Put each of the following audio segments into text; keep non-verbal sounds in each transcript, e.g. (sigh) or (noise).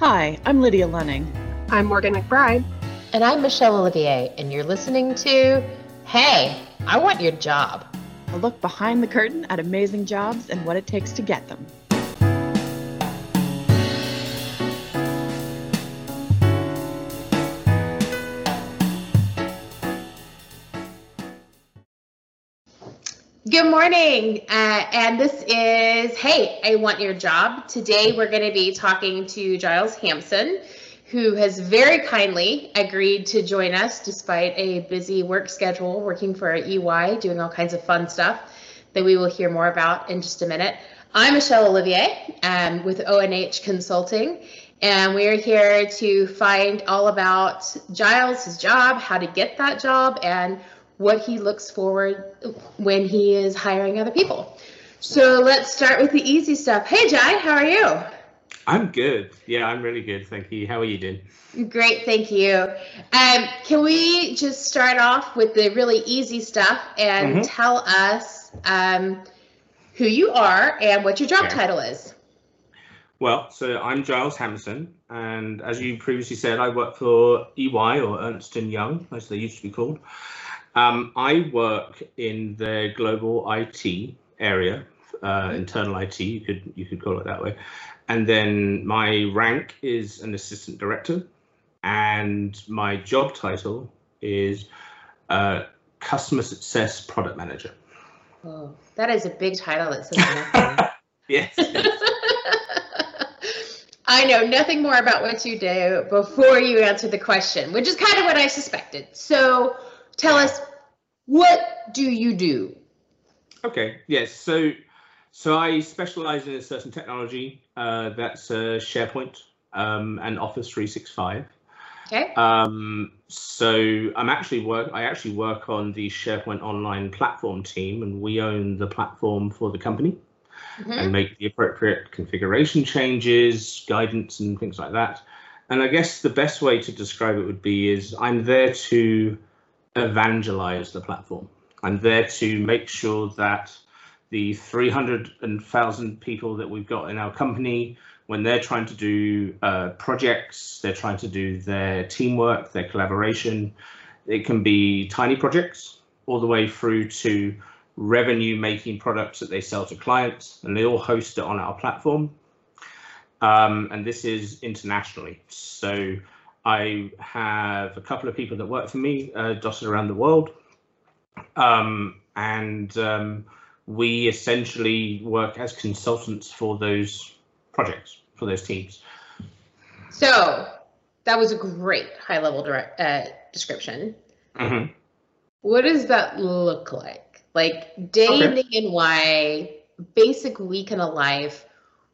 Hi, I'm Lydia Lunning. I'm Morgan McBride. And I'm Michelle Olivier, and you're listening to Hey, I Want Your Job. A look behind the curtain at amazing jobs and what it takes to get them. Good morning, uh, and this is Hey, I Want Your Job. Today we're going to be talking to Giles Hampson, who has very kindly agreed to join us despite a busy work schedule, working for EY, doing all kinds of fun stuff that we will hear more about in just a minute. I'm Michelle Olivier um, with ONH Consulting, and we are here to find all about Giles, his job, how to get that job, and what he looks forward when he is hiring other people. So let's start with the easy stuff. Hey, Jai, how are you? I'm good. Yeah, I'm really good. Thank you. How are you doing? Great, thank you. Um, can we just start off with the really easy stuff and mm-hmm. tell us um, who you are and what your job okay. title is? Well, so I'm Giles Hampson, and as you previously said, I work for EY or Ernst and Young, as they used to be called. Um, I work in the global IT area, uh, internal IT. You could you could call it that way. And then my rank is an assistant director, and my job title is uh, customer success product manager. Oh, that is a big title. That says (laughs) yes. (laughs) I know nothing more about what you do before you answer the question, which is kind of what I suspected. So tell us what do you do? Okay, yes. So so I specialize in a certain technology uh, that's uh, SharePoint um, and Office 365. Okay. Um, so I'm actually work. I actually work on the SharePoint Online platform team, and we own the platform for the company mm-hmm. and make the appropriate configuration changes, guidance, and things like that. And I guess the best way to describe it would be is I'm there to evangelize the platform. I'm there to make sure that the 300,000 people that we've got in our company, when they're trying to do uh, projects, they're trying to do their teamwork, their collaboration, it can be tiny projects all the way through to revenue making products that they sell to clients, and they all host it on our platform. Um, and this is internationally. So I have a couple of people that work for me uh, dotted around the world. Um, and um, we essentially work as consultants for those projects, for those teams. So that was a great high level direct, uh, description. Mm-hmm. What does that look like? Like day okay. in, in, why, basic week in a life.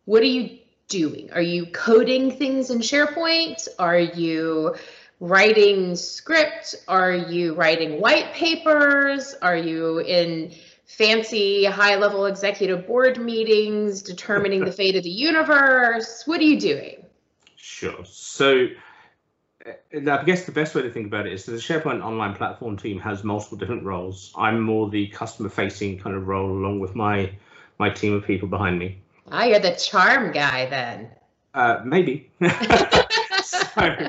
What do you doing? Are you coding things in SharePoint? Are you writing script? Are you writing white papers? Are you in fancy high level executive board meetings determining the (laughs) fate of the universe? What are you doing? Sure. So uh, I guess the best way to think about it is the SharePoint online platform team has multiple different roles. I'm more the customer facing kind of role along with my my team of people behind me. Ah, you're the charm guy then. Uh, maybe. (laughs) (laughs) so,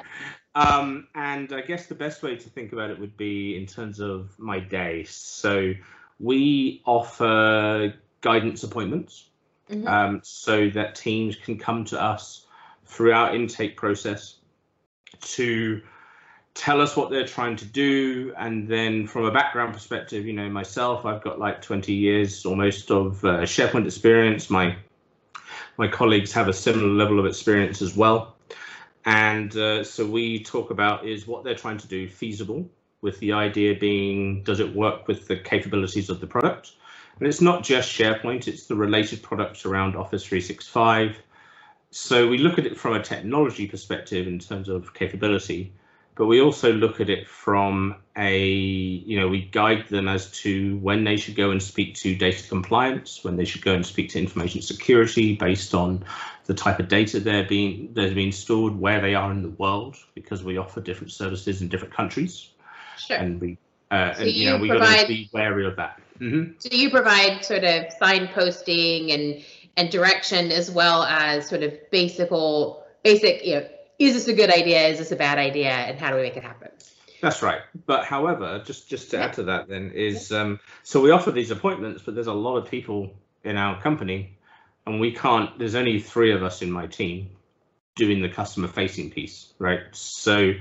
um, and I guess the best way to think about it would be in terms of my day. So we offer guidance appointments mm-hmm. um, so that teams can come to us through our intake process to tell us what they're trying to do and then from a background perspective you know myself i've got like 20 years almost of uh, sharepoint experience my my colleagues have a similar level of experience as well. And uh, so we talk about is what they're trying to do feasible, with the idea being does it work with the capabilities of the product? And it's not just SharePoint, it's the related products around Office 365. So we look at it from a technology perspective in terms of capability, but we also look at it from a, you know, we guide them as to when they should go and speak to data compliance, when they should go and speak to information security based on the type of data they're being that's being stored, where they are in the world, because we offer different services in different countries. Sure. And we, uh, so and, you, you know, we got to be wary of that. Mm-hmm. So you provide sort of signposting and and direction as well as sort of basic basic, you know, is this a good idea? Is this a bad idea? And how do we make it happen? That's right. But however, just just to yeah. add to that, then is um, so we offer these appointments, but there's a lot of people in our company, and we can't. There's only three of us in my team doing the customer facing piece, right? So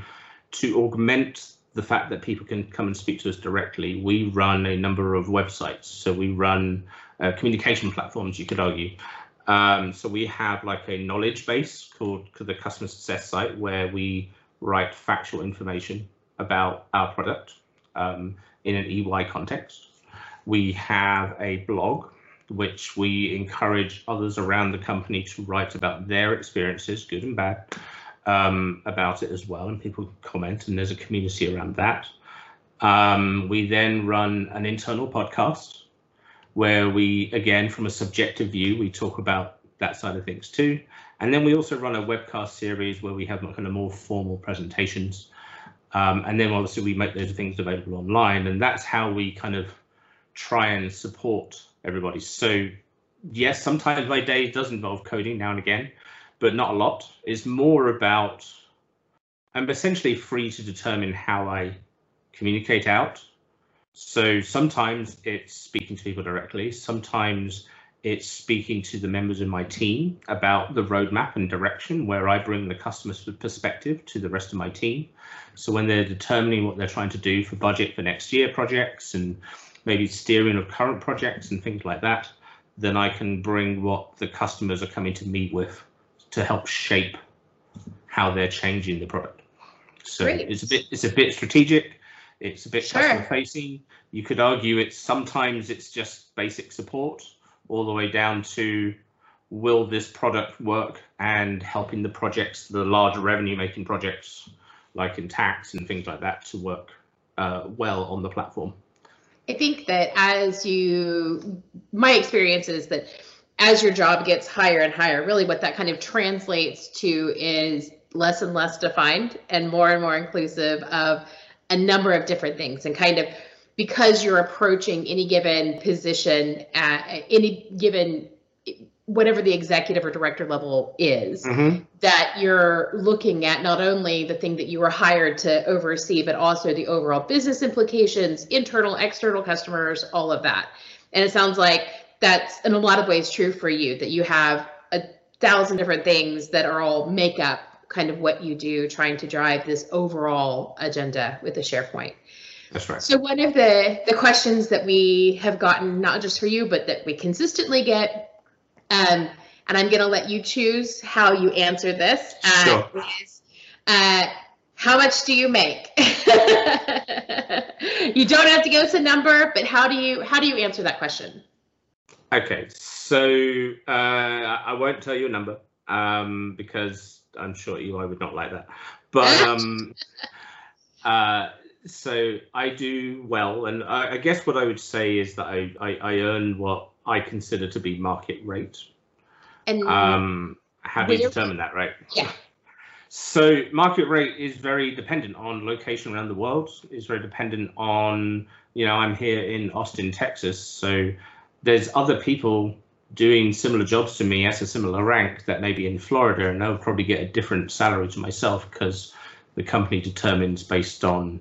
to augment the fact that people can come and speak to us directly, we run a number of websites. So we run uh, communication platforms, you could argue. Um, so we have like a knowledge base called the customer success site where we write factual information about our product um, in an EY context. We have a blog which we encourage others around the company to write about their experiences, good and bad, um, about it as well, and people comment, and there's a community around that. Um, we then run an internal podcast where we, again, from a subjective view, we talk about that side of things too. And then we also run a webcast series where we have kind of more formal presentations um, and then obviously we make those things available online, and that's how we kind of try and support everybody. So yes, sometimes my day does involve coding now and again, but not a lot. It's more about I'm essentially free to determine how I communicate out. So sometimes it's speaking to people directly. Sometimes it's speaking to the members of my team about the roadmap and direction where I bring the customer's perspective to the rest of my team. So when they're determining what they're trying to do for budget for next year projects and maybe steering of current projects and things like that, then I can bring what the customers are coming to meet with to help shape how they're changing the product. So Great. it's a bit it's a bit strategic, it's a bit sure. customer facing. You could argue it's sometimes it's just basic support all the way down to will this product work and helping the projects, the larger revenue making projects like in tax and things like that to work uh, well on the platform. I think that as you, my experience is that as your job gets higher and higher, really what that kind of translates to is less and less defined and more and more inclusive of a number of different things and kind of because you're approaching any given position at any given whatever the executive or director level is mm-hmm. that you're looking at not only the thing that you were hired to oversee but also the overall business implications internal external customers all of that and it sounds like that's in a lot of ways true for you that you have a thousand different things that are all make up kind of what you do trying to drive this overall agenda with the sharepoint that's right. So one of the the questions that we have gotten, not just for you, but that we consistently get, um, and I'm going to let you choose how you answer this. Uh, sure. Is, uh, how much do you make? (laughs) you don't have to go to number, but how do you how do you answer that question? Okay, so uh, I won't tell you a number um, because I'm sure EY would not like that. But (laughs) um, uh, so I do well, and I, I, guess what I would say is that I, I, I earn what I consider to be market rate. And um, how do you determine that, right? Yeah. So market rate is very dependent on location around the world. It's very dependent on, you know, I'm here in Austin, Texas, so there's other people doing similar jobs to me at a similar rank that may be in Florida, and they'll probably get a different salary to myself because the company determines based on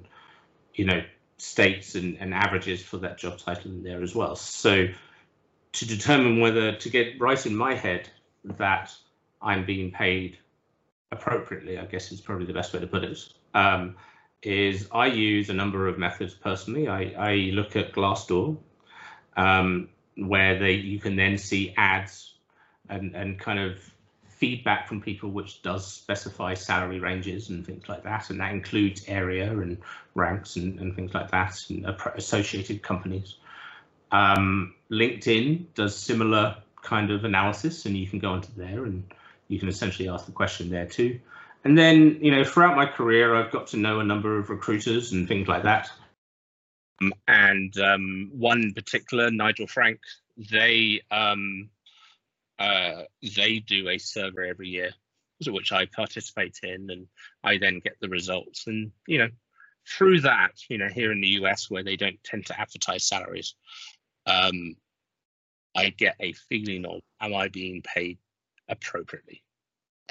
you know, states and, and averages for that job title in there as well. So to determine whether to get right in my head that I'm being paid appropriately, I guess is probably the best way to put it. Um, is I use a number of methods personally. I, I look at Glassdoor, um, where they you can then see ads and, and kind of feedback from people which does specify salary ranges and things like that, and that includes area and ranks and, and things like that, and associated companies. Um, LinkedIn does similar kind of analysis, and you can go onto there and you can essentially ask the question there too. And then, you know, throughout my career, I've got to know a number of recruiters and things like that. Um, and um, one particular, Nigel Frank, they um, uh, they do a survey every year, which I participate in, and I then get the results. And you know, through that, you know, here in the US where they don't tend to advertise salaries, um, I get a feeling of am I being paid appropriately?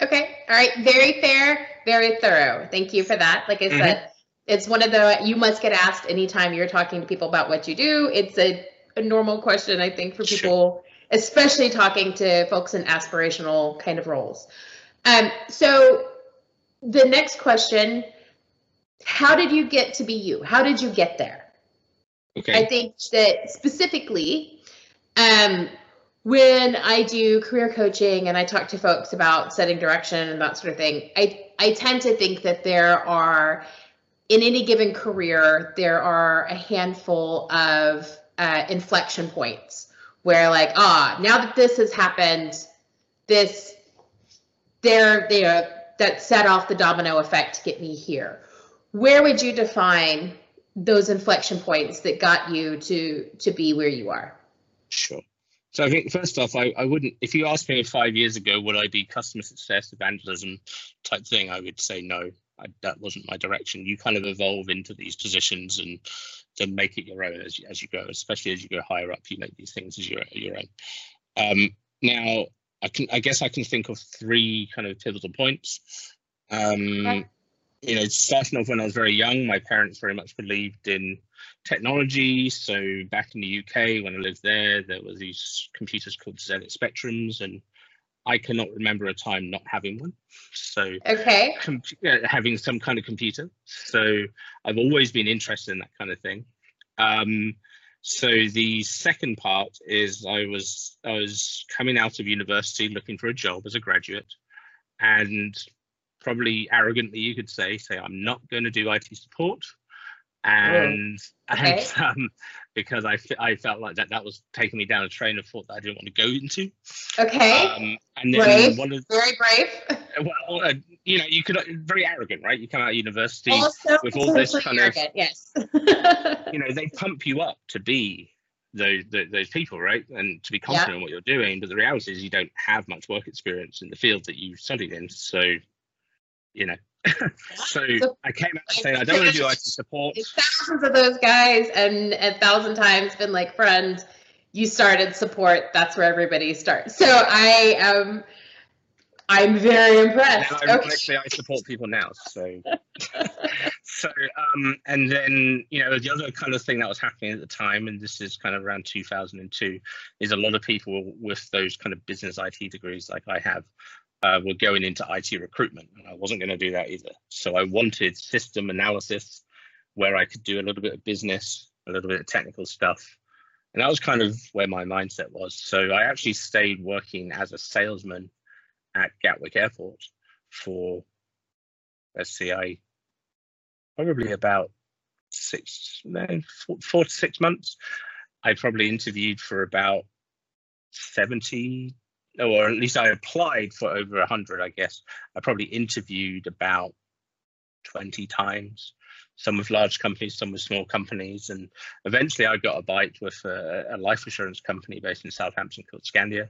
Okay. All right. Very fair, very thorough. Thank you for that. Like I mm-hmm. said, it's one of the you must get asked anytime you're talking to people about what you do. It's a, a normal question, I think, for people, sure. especially talking to folks in aspirational kind of roles. Um, so the next question, how did you get to be you? How did you get there? Okay. I think that specifically, um, when I do career coaching and I talk to folks about setting direction and that sort of thing, I, I tend to think that there are, in any given career, there are a handful of uh, inflection points where, like, ah, now that this has happened, this, there, there, that set off the domino effect to get me here. Where would you define those inflection points that got you to to be where you are? Sure. So I think first off, I, I wouldn't, if you asked me five years ago, would I be customer success evangelism type thing? I would say no. I, that wasn't my direction. You kind of evolve into these positions and then make it your own as you, as you go, especially as you go higher up, you make these things as your, your own. Um, now, I can, I guess I can think of three kind of pivotal points. Um, okay. You know, starting off when I was very young, my parents very much believed in technology. So back in the UK, when I lived there, there were these computers called ZX Spectrums, and I cannot remember a time not having one. So okay, com- having some kind of computer. So I've always been interested in that kind of thing. Um, so the second part is I was I was coming out of university looking for a job as a graduate, and probably arrogantly you could say say I'm not going to do IT support and, okay. and (laughs) um, because I, I felt like that that was taking me down a train of thought that I didn't want to go into. Okay. Um, and then brave. one of very brave. (laughs) Well, uh, you know, you could uh, very arrogant, right? You come out of university also, with all this kind arrogant, of yes. (laughs) you know, they pump you up to be those those people, right? And to be confident yeah. in what you're doing. But the reality is, you don't have much work experience in the field that you studied in. So, you know, (laughs) so, I came out saying I don't want to do IT (laughs) support. Thousands of those guys, and a thousand times been like, friend, you started support. That's where everybody starts. So I um, I'm very impressed. I'm, okay. Actually, I support people now. So, (laughs) so um, and then you know the other kind of thing that was happening at the time, and this is kind of around 2002, is a lot of people with those kind of business IT degrees like I have uh, were going into IT recruitment, and I wasn't going to do that either. So I wanted system analysis where I could do a little bit of business, a little bit of technical stuff. And that was kind of where my mindset was. So I actually stayed working as a salesman at Gatwick Airport for, let's see, I probably about six, four to six months. I probably interviewed for about 70 or at least I applied for over 100, I guess. I probably interviewed about 20 times, some with large companies, some with small companies. And eventually I got a bite with a, a life insurance company based in Southampton called Skandia,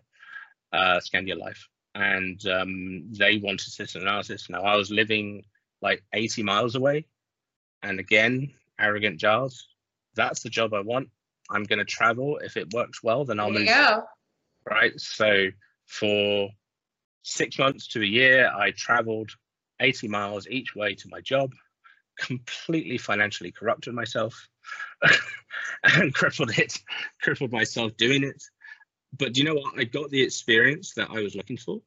uh, Skandia Life. And um, they wanted system analysis. Now I was living like 80 miles away. And again, arrogant Giles, that's the job I want. I'm going to travel. If it works well, then I'll move. Yeah. Right. So for six months to a year, I traveled 80 miles each way to my job, completely financially corrupted myself (laughs) and crippled it, crippled myself doing it. But do you know what? I got the experience that I was looking for.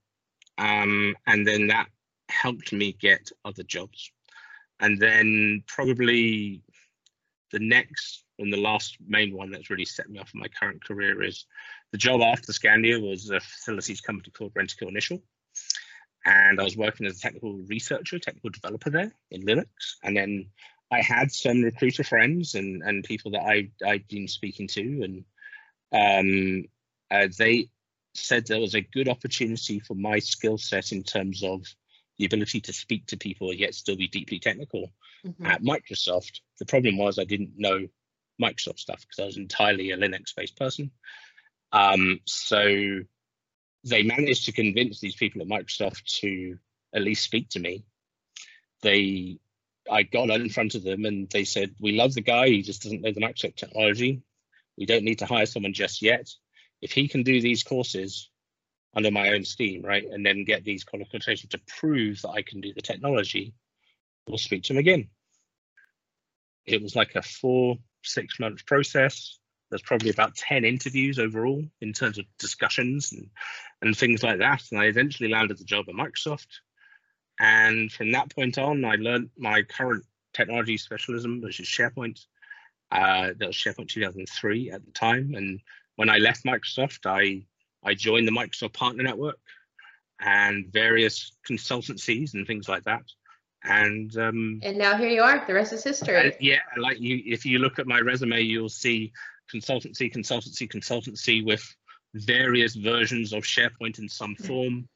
Um, and then that helped me get other jobs. And then probably the next and the last main one that's really set me off in my current career is the job after Skandia was a facilities company called Rentokil Initial. And I was working as a technical researcher, technical developer there in Linux. And then I had some recruiter friends and, and people that I, I'd been speaking to. And um, uh, they said there was a good opportunity for my skill set in terms of the ability to speak to people yet still be deeply technical mm-hmm. at Microsoft. The problem was I didn't know Microsoft stuff because I was entirely a Linux based person. Um, so they managed to convince these people at Microsoft to at least speak to me. They, I got in front of them and they said, "We love the guy. He just doesn't know the Microsoft technology. We don't need to hire someone just yet. If he can do these courses, under my own steam, right? And then get these qualifications to prove that I can do the technology, we'll speak to him again. It was like a four, six month process. There's probably about 10 interviews overall in terms of discussions and, and things like that. And I eventually landed the job at Microsoft. And from that point on, I learned my current technology specialism, which is SharePoint. Uh, that was SharePoint 2003 at the time. And when I left Microsoft, I I joined the Microsoft Partner Network and various consultancies and things like that. And um, and now here you are. The rest is history. yeah, like you, if you look at my resume, you'll see consultancy, consultancy, consultancy with various versions of SharePoint in some form.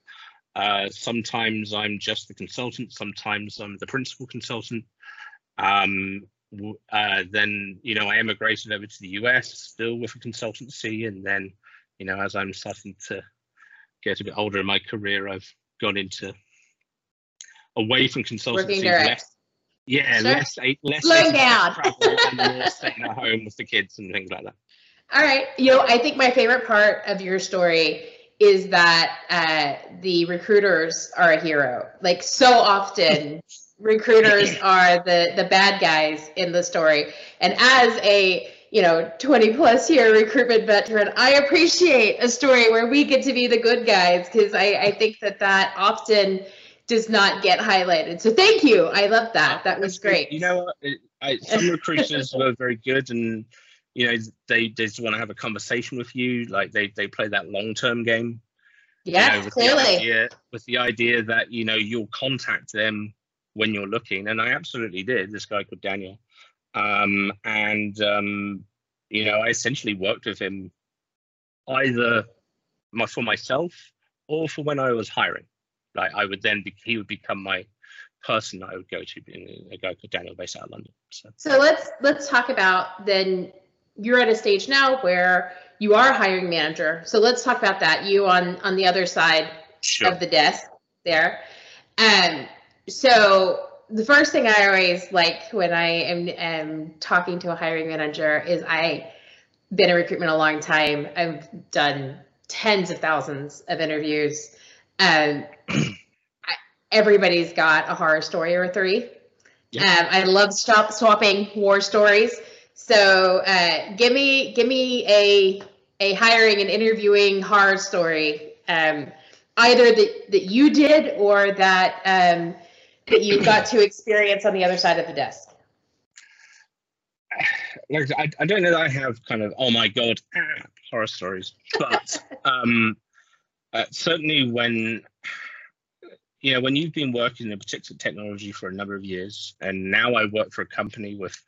Uh, sometimes I'm just the consultant. Sometimes I'm the principal consultant. Um, uh, then you know I emigrated over to the US, still with a consultancy, and then you know, as I'm starting to get a bit older in my career, I've gone into away from consultancy. Less, yeah, sure. less less slow down, and more staying at home with the kids and things like that. (laughs) All right, you know, I think my favorite part of your story is that uh, the recruiters are a hero. Like so often, (laughs) recruiters are the the bad guys in the story, and as a you know 20 plus year recruitment veteran i appreciate a story where we get to be the good guys because I, I think that that often does not get highlighted. So thank you. I love that. That was great. you know I, some recruiters (laughs) were very good and you know they, they just want to have a conversation with you. Like they they play that long-term game. Yeah you know, with clearly. the idea, with the idea that you know you'll contact them when you're looking. And i absolutely did. This guy called daniel. Um, and um, you know, I essentially worked with him either my, for myself or for when I was hiring. Like I would then be, he would become my person I would go to, a guy called Daniel based out of London. So. so let's let's talk about then. You're at a stage now where you are a hiring manager. So let's talk about that. You on on the other side sure. of the desk there. Um. So the first thing I always like when I am, am talking to a hiring manager is I been in recruitment a long time. I've done tens of thousands of interviews. Um, everybody's got a horror story or three. Um, I love stop swapping war stories. So uh, give me give me a a hiring and interviewing horror story, um, either that that you did or that um, that you got to experience on the other side of the desk? Like I, I don't know that I have kind of oh my god ah, (laughs) horror stories, but (laughs) um, uh, certainly when you know when you've been working in a particular technology for a number of years, and now I work for a company with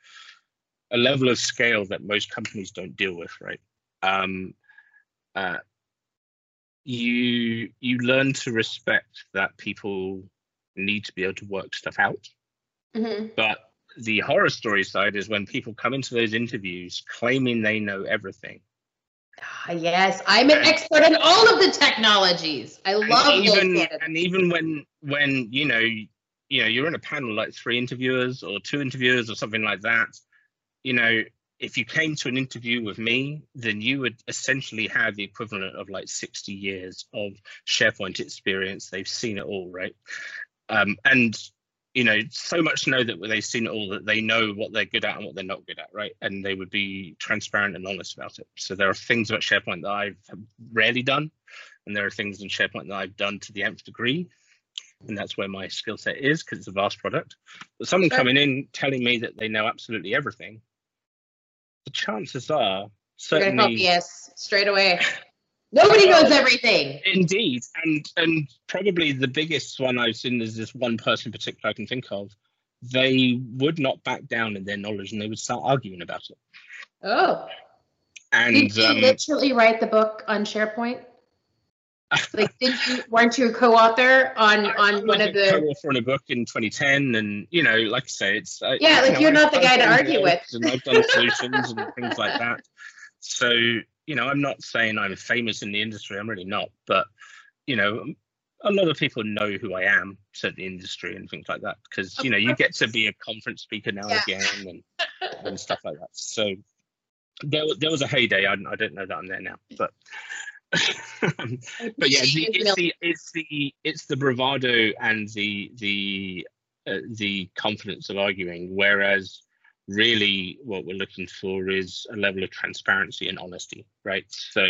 a level of scale that most companies don't deal with, right? Um, uh, you you learn to respect that people need to be able to work stuff out. Mm-hmm. But the horror story side is when people come into those interviews claiming they know everything. Ah, yes, I'm an and, expert in all of the technologies. I love and even, And even when when you know you know you're in a panel like three interviewers or two interviewers or something like that, you know if you came to an interview with me, then you would essentially have the equivalent of like 60 years of SharePoint experience. They've seen it all, right? um, and you know so much to know that they've seen it all that they know what they're good at and what they're not good at right? And they would be transparent and honest about it. So there are things about sharepoint that i've rarely done and there are things in sharepoint that i've done to the nth degree and that's where my skill set is because it's a vast product. But someone sure. coming in telling me that they know absolutely everything the chances are certainly yes straight away (laughs) Nobody knows everything. Indeed, and and probably the biggest one I've seen is this one person in particular I can think of. They would not back down in their knowledge, and they would start arguing about it. Oh. And did you um, literally write the book on SharePoint? like, did you weren't you a co-author on (laughs) I on one of the co-author on a book in 2010, and you know, like I say, it's uh, yeah, like you are not the guy to argue with. And I've done solutions and things like that. So you know, I'm not saying I'm famous in the industry. I'm really not, but you know, a lot of people know who I am, certainly in the industry and things like that, because you know, you get to be a conference speaker now yeah. again and (laughs) and stuff like that. So there, there was a heyday. I, I don't know that I'm there now, but (laughs) but yeah, the, it's the it's the it's the bravado and the the uh, the confidence of arguing, whereas really what we're looking for is a level of transparency and honesty, right? So,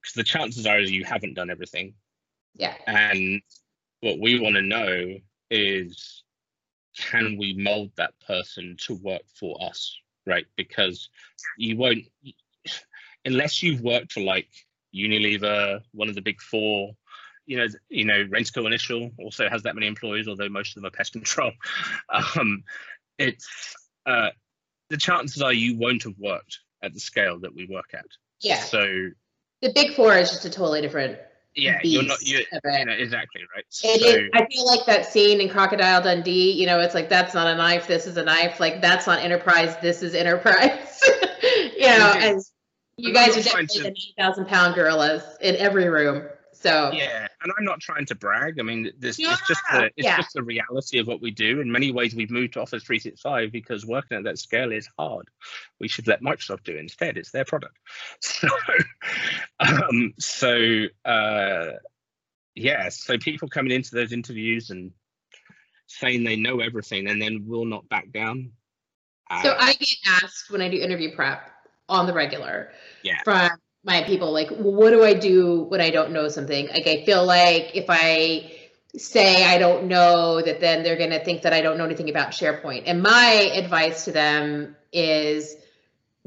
because the chances are you haven't done everything, Yeah. and what we want to know is can we mold that person to work for us, right? Because you won't unless you've worked for like Unilever, one of the big four. You know, you know, Rentokil Initial also has that many employees, although most of them are pest control. (laughs) Um, it's uh, the chances are you won't have worked at the scale that we work at. Yeah. So The big four is just a totally different yeah, you're not you, of it. you know exactly right. So is, I feel like that scene in Crocodile Dundee, you know, it's like that's not a knife, this is a knife. Like that's not Enterprise, this is Enterprise. (laughs) you know, Mhm. and you guys are definitely to- the nine thousand pound gorillas in every room. So yeah, and I'm not trying to brag. I mean, this Yeah, it's just the it's yeah. just the reality of what we do. In many ways, we've moved to Office 365 because working at that scale is hard. We should let Microsoft do it instead. It's their product. (laughs) So, um, so uh, yeah, so people coming into those interviews and saying they know everything and then will not back down. So uh, I get asked when I do interview prep on the regular Yeah. from my people, like, what do I do when I don't know something? Like, I feel like if I say I don't know, that then they're going to think that I don't know anything about SharePoint. And my advice to them is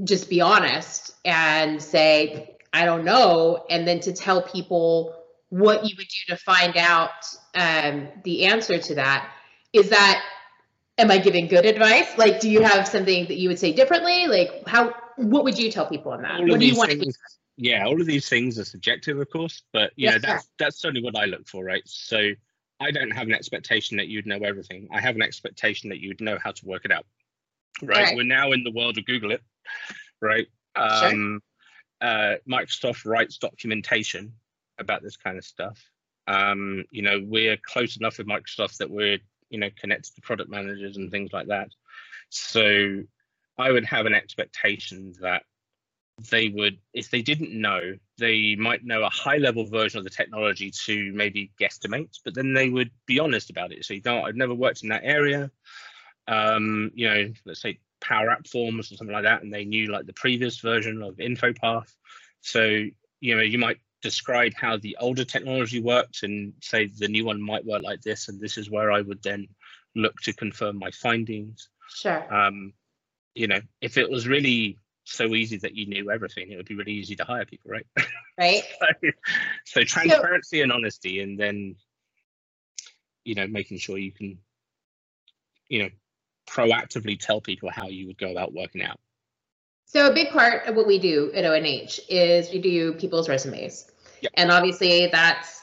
just be honest and say, I don't know. And then to tell people what you would do to find out um, the answer to that. Is that am I giving good advice? Like, do you have something that you would say differently? Like, how, what would you tell people on that? all What do you want to hear? Yeah, all of these things are subjective, of course, but you know that's that's certainly what I look for, right? So I don't have an expectation that you'd know everything. I have an expectation that you'd know how to work it out. Right. Right. We're now in the world of Google it, right? Sure. Um, uh, Microsoft writes documentation about this kind of stuff. Um, you know, we're close enough with Microsoft that we're you know connected to product managers and things like that. So I would have an expectation that they would, if they didn't know, they might know a high level version of the technology to maybe guesstimate, but then they would be honest about it. So you know, I've never worked in that area. Um, you know, let's say Power App Forms or something like that, and they knew like the previous version of InfoPath. So you know, you might describe how the older technology worked and say the new one might work like this, and this is where I would then look to confirm my findings Sure. um, you know, if it was really so easy that you knew everything, it would be really easy to hire people, right? Right. (laughs) so, so transparency and honesty, and then, you know, making sure you can, you know, proactively tell people how you would go about working out. So a big part of what we do at ONH is we do people's resumes. Yep. And obviously that's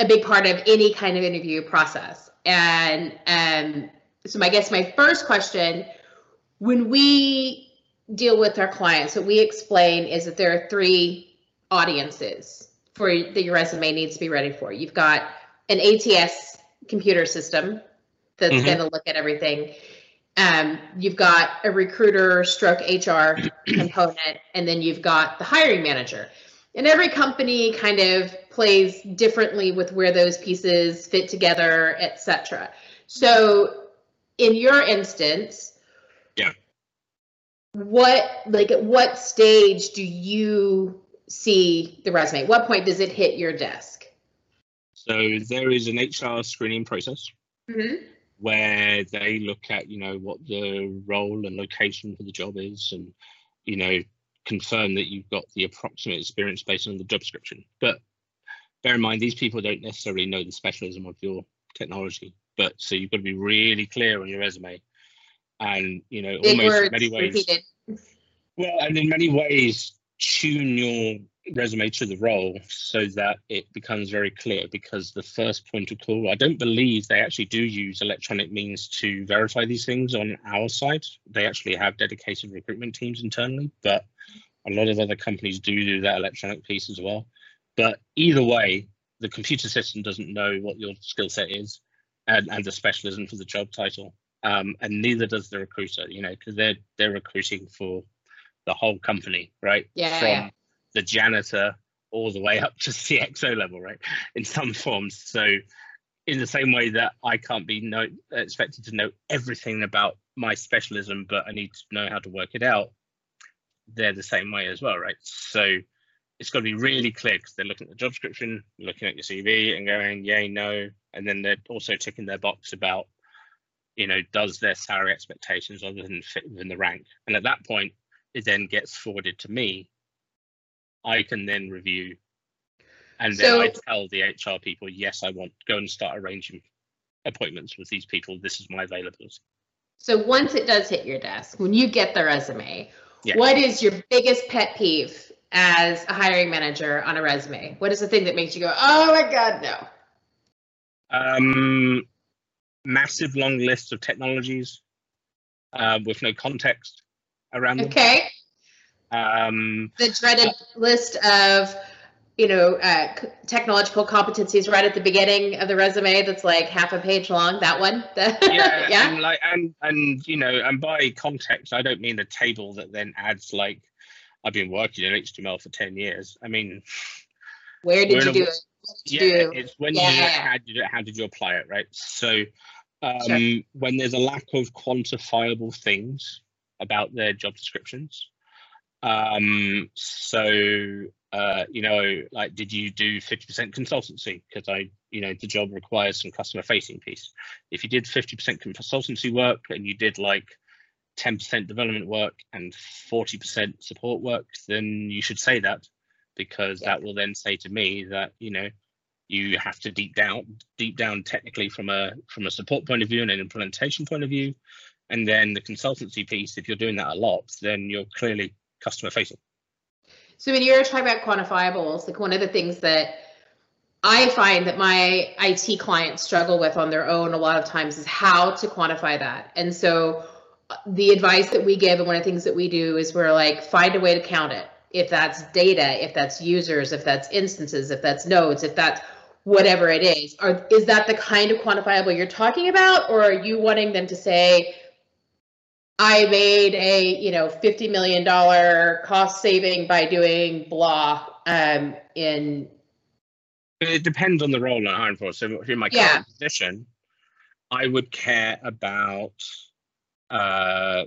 a big part of any kind of interview process. And um, so I guess my first question, when we deal with our clients, what we explain is that there are three audiences for that your resume needs to be ready for. You've got an ATS computer system that's Mhm. going to look at everything. Um, you've got a recruiter stroke HR (clears throat) component, and then you've got the hiring manager. And every company kind of plays differently with where those pieces fit together, et cetera. So in your instance. What like at what stage do you see the resume? At what point does it hit your desk? So there is an HR screening process Mm-hmm. where they look at, you know, what the role and location for the job is, and you know, confirm that you've got the approximate experience based on the job description. But bear in mind, these people don't necessarily know the specialism of your technology. But so you've got to be really clear on your resume, and you know, Big almost in many ways, repeated. well, and in many ways, tune your resume to the role so that it becomes very clear. Because the first point of call, I don't believe they actually do use electronic means to verify these things on our side. They actually have dedicated recruitment teams internally, but a lot of other companies do do that electronic piece as well. But either way, the computer system doesn't know what your skill set is and, and the specialism for the job title. Um, and neither does the recruiter, you know, because they're they're recruiting for the whole company, right? Yeah, From yeah. the janitor all the way up to CXO (laughs) level, right? In some forms. So, in the same way that I can't be no, expected to know everything about my specialism, but I need to know how to work it out, they're the same way as well, right? So, it's got to be really clear because they're looking at the job description, looking at your CV, and going, yay, no, and then they're also ticking their box about, you know, does their salary expectations other than fit within the rank, and at that point, it then gets forwarded to me I can then review and then I tell the HR people, yes, I want go and start arranging appointments with these people. This is my availability. So once it does hit your desk, when you get the resume, Yeah. what is your biggest pet peeve as a hiring manager on a resume? What is the thing that makes you go, oh my God, no? Um, massive long lists of technologies uh, with no context around them. Okay. Um, The dreaded list of, you know, uh, c- technological competencies right at the beginning of the resume that's like half a page long. That one? The- (laughs) yeah, yeah. and like and and you know, and by context, I don't mean the table that then adds like I've been working in HTML for ten years. I mean, Where did you a- do it? What did you yeah, it's when Yeah, you yeah, did it, yeah. how did you how did you apply it, right? So, um, Sure. when there's a lack of quantifiable things about their job descriptions, um, so uh, you know, like, did you do 50% consultancy? Because I, you know, the job requires some customer facing piece. If you did 50% consultancy work and you did like 10% development work and 40% support work, then you should say that because Yeah. that will then say to me that you know you have to deep down deep down technically from a from a support point of view and an implementation point of view and then the consultancy piece if you're doing that a lot then you're clearly customer facing So when you're talking about quantifiables, like one of the things that I find that my IT clients struggle with on their own a lot of times is how to quantify that. And so uh, the advice that we give and one of the things that we do is we're like, find a way to count it. If that's data, if that's users, if that's instances, if that's nodes, if that's whatever it is, or is that the kind of quantifiable you're talking about? Or are you wanting them to say, I made a, you know, $50 million cost saving by doing blah um, in, it depends on the role i'm hiring for so if in my current position i would care about uh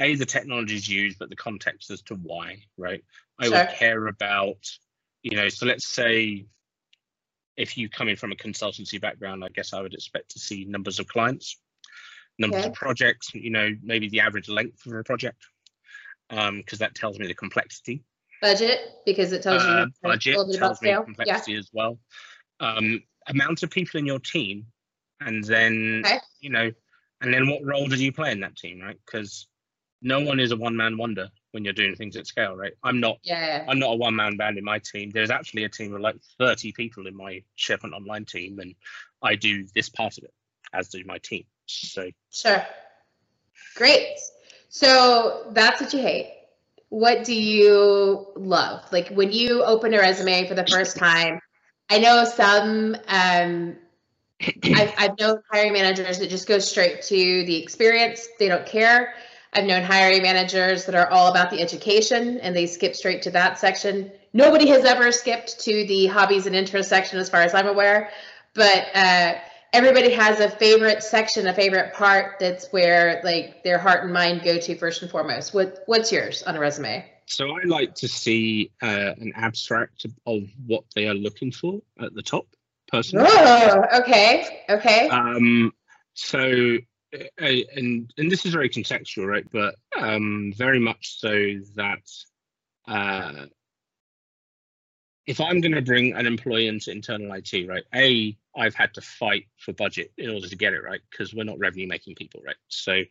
a the technologies used but the context as to why right i Sure. would care about you know so let's say if you come in from a consultancy background i guess i would expect to see numbers of clients numbers Okay. of projects you know maybe the average length of a project um because that tells me the complexity budget because it tells you uh, a budget little bit about tells me scale. Yeah. complexity as well. Um, amount of people in your team, and then Okay. you know, and then what role do you play in that team, right? Because no one is a one man wonder when you're doing things at scale, right? I'm not. Yeah. I'm not a one man band in my team. There's actually a team of like 30 people in my SharePoint Online team, and I do this part of it, as do my team. So Sure. Great. So that's what you hate. What do you love? Like when you open a resume for the first time, I know some, um, (clears throat) I've, I've known hiring managers that just go straight to the experience. They don't care. I've known hiring managers that are all about the education and they skip straight to that section. Nobody has ever skipped to the hobbies and interests section as far as I'm aware. But uh, everybody has a favorite section, a favorite part that's where like their heart and mind go to first and foremost. What what's yours on a resume? so I like to see uh, an abstract of what they are looking for at the top, personally. Oh, okay, okay. um so and and this is very contextual right? But um very much so that uh if i'm going to bring an employee into internal it right a i've had to fight for budget in order to get it right? Because we're not revenue making people right? So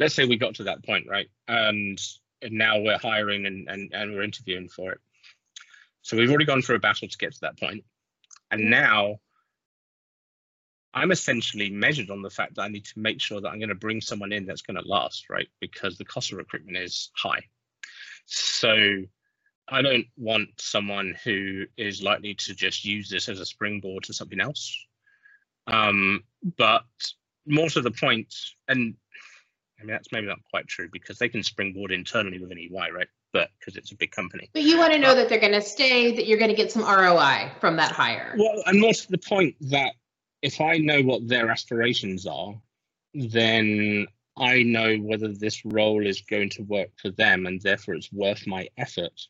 let's say we got to that point right? And, and now we're hiring and, and and we're interviewing for it. So we've already gone through a battle to get to that point. And now I'm essentially measured on the fact that I need to make sure that I'm going to bring someone in that's going to last, right? Because the cost of recruitment is high. So I don't want someone who is likely to just use this as a springboard to something else. Um, but more to the point, and I mean, that's maybe not quite true because they can springboard internally within EY, right? but because it's a big company. But you want to know that they're going to stay, that you're going to get some ROI from that hire. Well, and more to the point that if I know what their aspirations are, then I know whether this role is going to work for them, and therefore it's worth my effort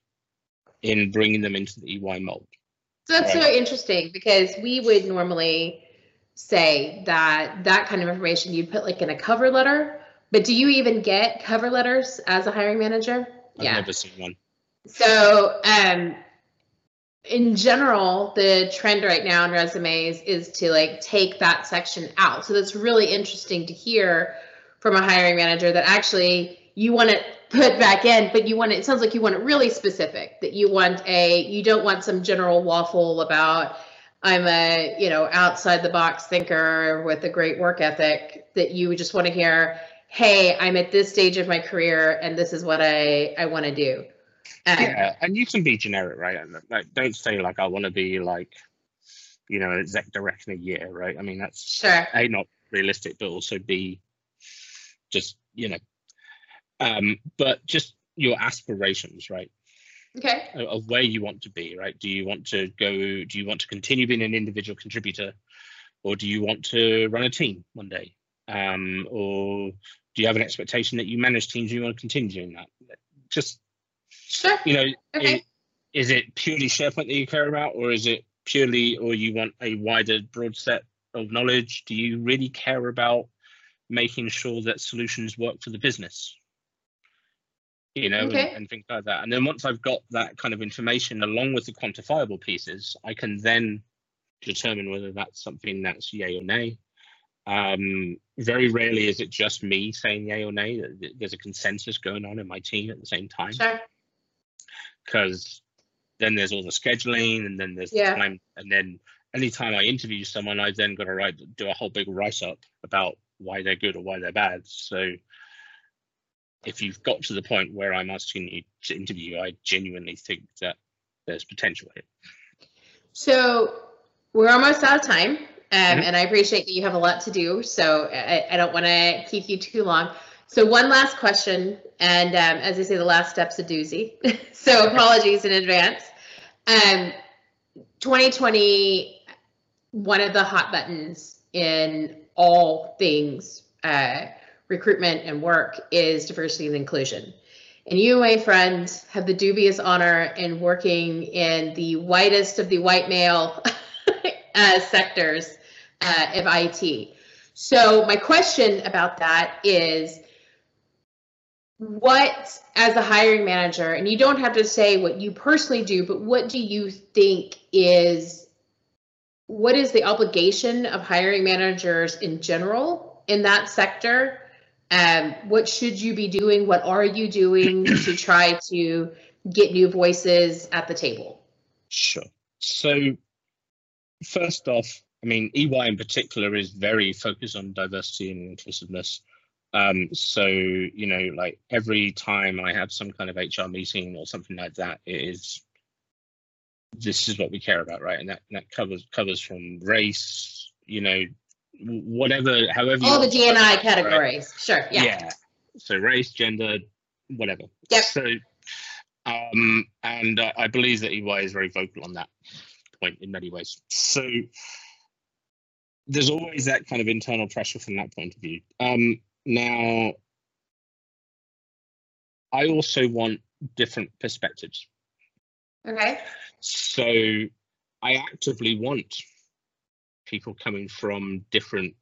in bringing them into the EY mold. So that's Right. so interesting because we would normally say that that kind of information you'd put like in a cover letter. But do you even get cover letters as a hiring manager? I've yeah. never seen one. So, um, in general, the trend right now in resumes is to like take that section out. So that's really interesting to hear from a hiring manager that actually you want it put back in, but you want it, it sounds like you want it really specific, that you want a, you don't want some general waffle about, I'm a, you know, outside the box thinker with a great work ethic, that you just want to hear, hey, I'm at this stage of my career and this is what I, I want to do. Um, Yeah, and you can be generic, right? And, Like, don't say like I want to be like, you know, exec director in a year, right? I mean, that's Sure. a not realistic, but also b just you know, um, but just your aspirations, right? Okay. of- of where you want to be, right? Do you want to go? Do you want to continue being an individual contributor, or do you want to run a team one day? Um, or do you have an expectation that you manage teams? and You want to continue doing that? Just Sure. you know, Okay. i- is it purely SharePoint that you care about, or is it purely, or you want a wider, broad set of knowledge? Do you really care about making sure that solutions work for the business? You know, and- Okay. and, things like that. And then once I've got that kind of information along with the quantifiable pieces, I can then determine whether that's something that's yay or nay. Um, very rarely is it just me saying yay or nay. There's a consensus going on in my team at the same time Sure. Because then there's all the scheduling and then there's Yeah. the time and then anytime I interview someone, I then got to write do a whole big write up about why they're good or why they're bad. So if you've got to the point where I'm asking you to interview, I genuinely think that there's potential here. So we're almost out of time, um, Mhm. and I appreciate that you have a lot to do. So I, I don't want to keep you too long. So one last question, and um, as I say, the last step's a doozy. (laughs) so apologies in advance. Um, 2020, one of the hot buttons in all things uh, recruitment and work is diversity and inclusion. And you, my friend, have the dubious honor in working in the whitest of the white male (laughs) uh, sectors uh, of IT. So, my question about that is what, as a hiring manager, and you don't have to say what you personally do, but what do you think is what is the obligation of hiring managers in general in that sector? Um, what should you be doing? What are you doing (clears throat) to try to get new voices at the table? Sure. So first off, I mean, EY in particular is very focused on diversity and inclusiveness. Um, so, you know, like every time I have some kind of HR meeting or something like that, it is this is what we care about, right? And that, that covers covers from race, you know, whatever, however. you All the DNI it, right? categories. Sure. Yeah. yeah. So race, gender, whatever. Yep. So, um, and uh, I believe that EY is very vocal on that point in many ways. So there's always that kind of internal pressure from that point of view. Um, now, I also want different perspectives. Okay. So I actively want people coming from different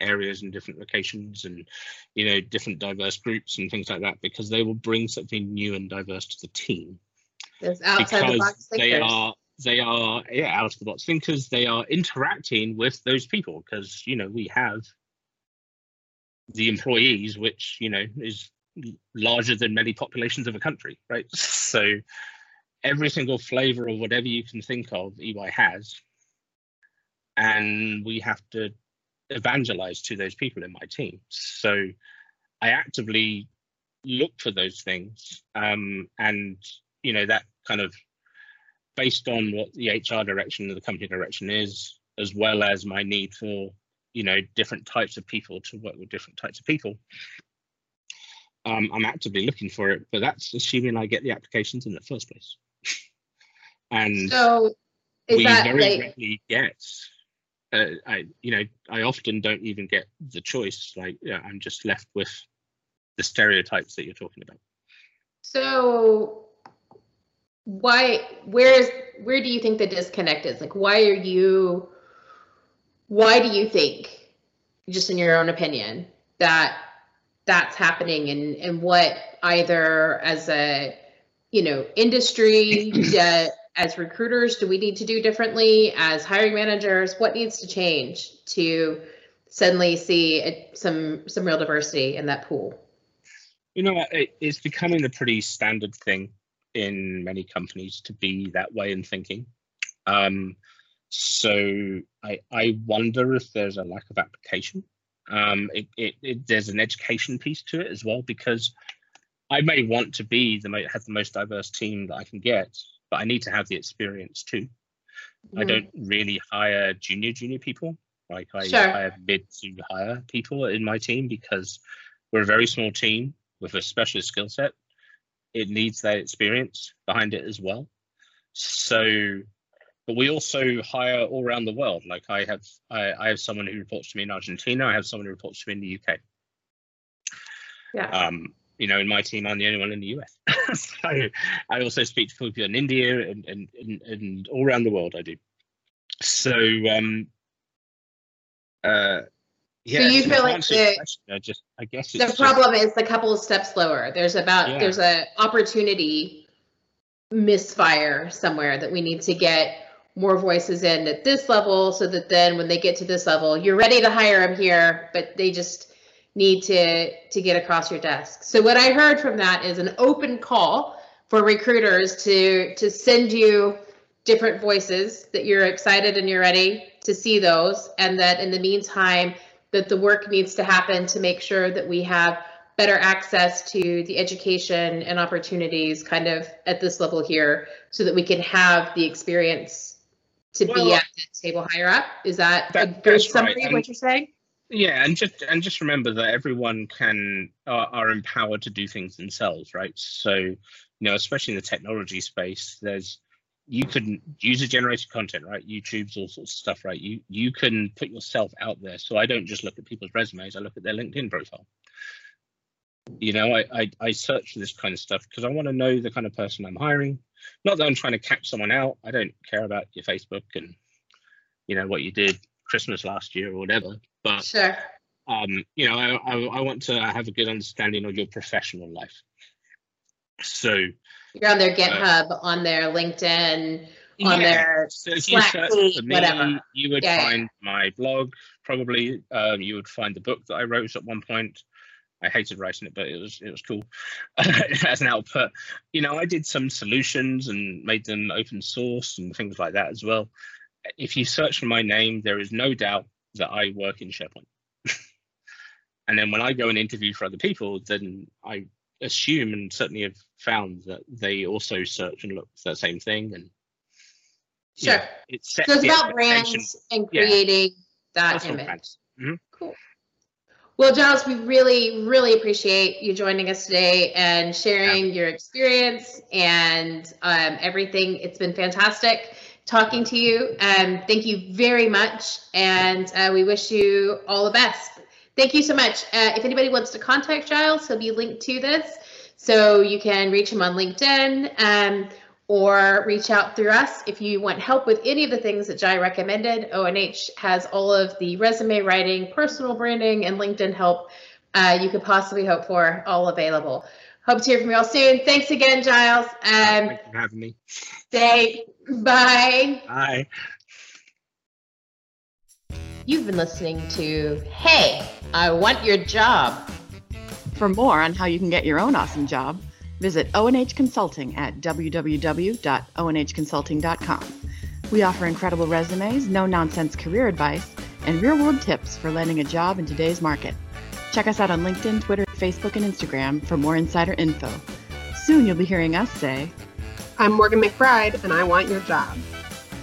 areas and different locations and you know different diverse groups and things like that because they will bring something new and diverse to the team There's outside the because box they are they are yeah out of the box thinkers they are interacting with those people because you know we have the employees which you know is larger than many populations of a country right? (laughs) So every single flavor of whatever you can think of EY has. And we have to evangelize to those people in my team. So i actively look for those things um, and you know that kind of based on what the hr direction of the company direction is as well as my need for you know different types of people to work with different types of people um, I'm actively looking for it, but that's assuming I get the applications in the first place. (laughs) and So is we that very like rarely get. Uh, I, you know, I often don't even get the choice. Like, yeah, I'm just left with the stereotypes that you're talking about. so why where is where do you think the disconnect is? Like why are you why do you think, just in your own opinion, that that's happening? And and what either as a you know industry (clears throat) uh, as recruiters do we need to do differently? As hiring managers what needs to change to suddenly see a, some some real diversity in that pool? You know, it, it's becoming a pretty standard thing in many companies to be that way in thinking. Um, so I, I wonder if there's a lack of application. Um, it, it, it, there's an education piece to it as well because I may want to be the mo- have the most diverse team that I can get, but I need to have the experience too. I Mhm. don't really hire junior junior people. Like I Sure. hire mid to hire people in my team because we're a very small team with a specialist skill set. It needs that experience behind it as well. So, but we also hire all around the world. Like I have, I, I have someone who reports to me in Argentina. I have someone who reports to me in the UK. yeah Um, you know, in my team, I'm the only one in the US. (laughs) so I also speak to people in India and, and, and, and all around the world. I do. So, um, uh, yeah. you feel like the- question, I just, I guess it's the just- problem is a couple of steps lower there's about Yeah. there's a opportunity misfire somewhere that we need to get more voices in at this level so that then when they get to this level you're ready to hire them here but they just need to to get across your desk. So what i heard from that is an open call for recruiters to to send you different voices that you're excited and you're ready to see those and that in the meantime that the work needs to happen to make sure that we have better access to the education and opportunities kind of at this level here so that we can have the experience to be at the table higher up? Is that, That- a good that's right, summary of what you're saying? Yeah and just and just remember that everyone can are, are empowered to do things themselves right? So you know especially in the technology space there's you can user generated content right? Youtube's all sorts of stuff right? You you can put yourself out there. So i don't just look at people's resumes i look at their linkedin profile you know i i, I search for this kind of stuff because i want to know the kind of person i'm hiring not that i'm trying to catch someone out i don't care about your facebook and you know what you did christmas last year or whatever but sure um, you know, I, I, I want to have a good understanding of your professional life. So, you're on their github on their linkedin on yeah, their so Slack me, whatever. you would yeah. find my blog probably. Um, you would find the book that I wrote at one point. I hated writing it, but it was it was cool (laughs) as an output. You know, I did some solutions and made them open source and things like that as well. If you search for my name, there is no doubt that I work in SharePoint. (laughs) and then when I go and interview for other people, then I assume and certainly have found that they also search and look for the same thing. And sure it sets so it's about brands and Yeah. creating that Personal image brands. Mm-hmm. Cool. Well, Giles, we really, really appreciate you joining us today and sharing your experience and um, everything. It's been fantastic talking to you. Um, thank you very much. And uh, we wish you all the best. Thank you so much. Uh, if anybody wants to contact Giles, he'll be linked to this. So you can reach him on LinkedIn um, or reach out through us if you want help with any of the things that Jai recommended. ONH has all of the resume writing, personal branding, and LinkedIn help uh, you could possibly hope for all available. Hope to hear from you all soon. Thanks again, Giles. Um, Thank you for having me. say bye. Bye. You've been listening to Hey, I Want Your Job. For more on how you can get your own awesome job, visit ONH Consulting at www.onhconsulting.com. We offer incredible resumes, no nonsense career advice, and real world tips for landing a job in today's market. Check us out on LinkedIn, Twitter, Facebook, and Instagram for more insider info. Soon you'll be hearing us say, I'm Morgan McBride, and I want your job.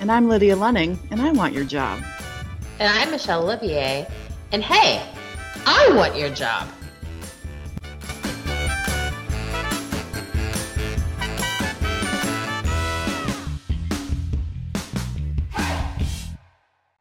and I'm Lydia Lunning, and I want your job. And I'm Michelle Olivier. And hey, I want your job.